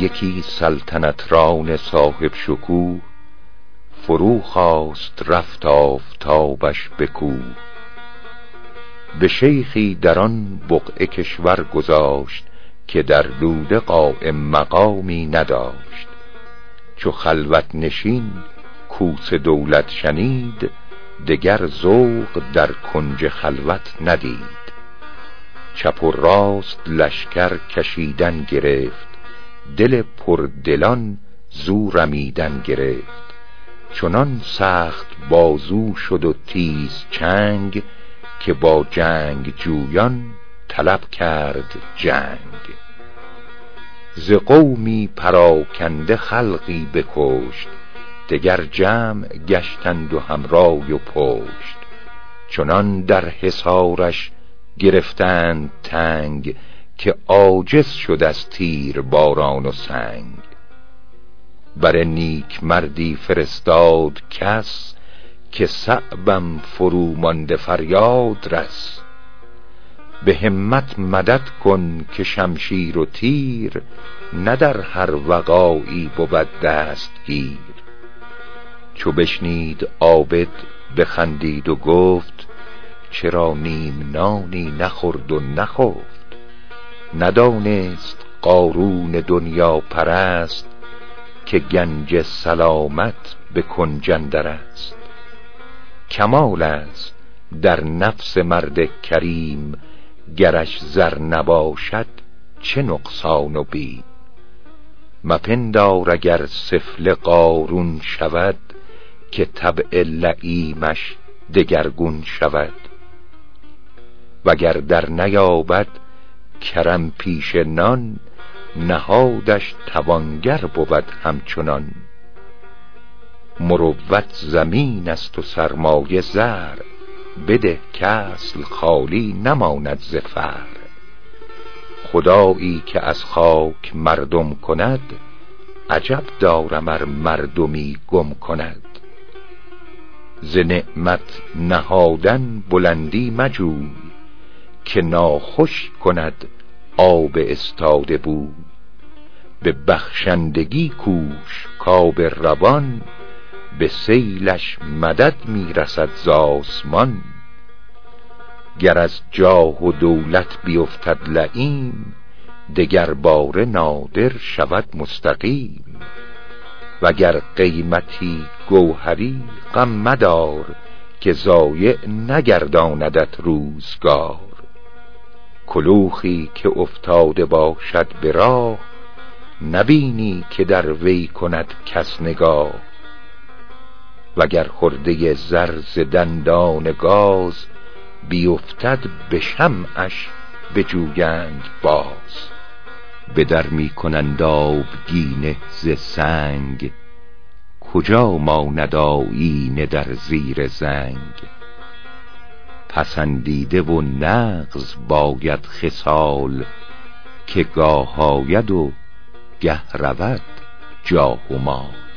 یکی سلطنت ران صاحب شکوه فرو خواست رفت آفتابش بکوه به شیخی در آن بقعه کشور گذاشت که در دوده قائم مقامی نداشت. چو خلوت نشین کوس دولت شنید دگر ذوق در کنج خلوت ندید. چپ و راست لشکر کشیدن گرفت دل پردلان زو رمیدن گرفت. چنان سخت بازو شد و تیز چنگ که با جنگ جویان طلب کرد جنگ. ز قومی پراکنده خلقی بکشت دگر جمع گشتند و همرای و پشت. چنان در حصارش گرفتند تنگ که عاجز شد از تیر باران و سنگ. بر نیک مردی فرستاد کس که صعبم فرو مانده فریاد رس. به همت مدد کن که شمشیر و تیر نه در هر وقایی بود دستگیر. چو بشنید عابد بخندید و گفت چرا نیم نانی نخورد و نخفت؟ ندانست قارون دنیا پرست که گنج سلامت به کنجندر است. کمال است در نفس مرد کریم گرش زر نباشد چه نقصان و بیم مپندار اگر سفل قارون شود که طبع لعیمش دگرگون شود. وگر در نیابد کرم پیش نان نهادش توانگر بود همچنان. مروت زمین است و سرمایه زر بده کسل خالی نماند ز فر. خدایی که از خاک مردم کند عجب دارم ار مردمی گم کند. ز نعمت نهادن بلندی مجوی که ناخوش کند آب استاده بود به بخشندگی کوش کاب روان به سیلش مدد می‌رسد ز آسمان. گر از جاه و دولت بیفتد لعیم دگر باره نادر شود مستقیم. وگر قیمتی گوهری غم مدار که ضایع نگرداندت روزگار. کلوخی که افتاده باشد به راه نبینی که در وی کند کس نگاه. وگر خرده زر ز دندان گاز بیفتد به شمعش بجویند باز. به در می کنند آبگینه ز سنگ. کجا ماند آیینه در زیر زنگ؟ پسندیده و نغز باید خصال که گاه آید و گه رود جاه و مال.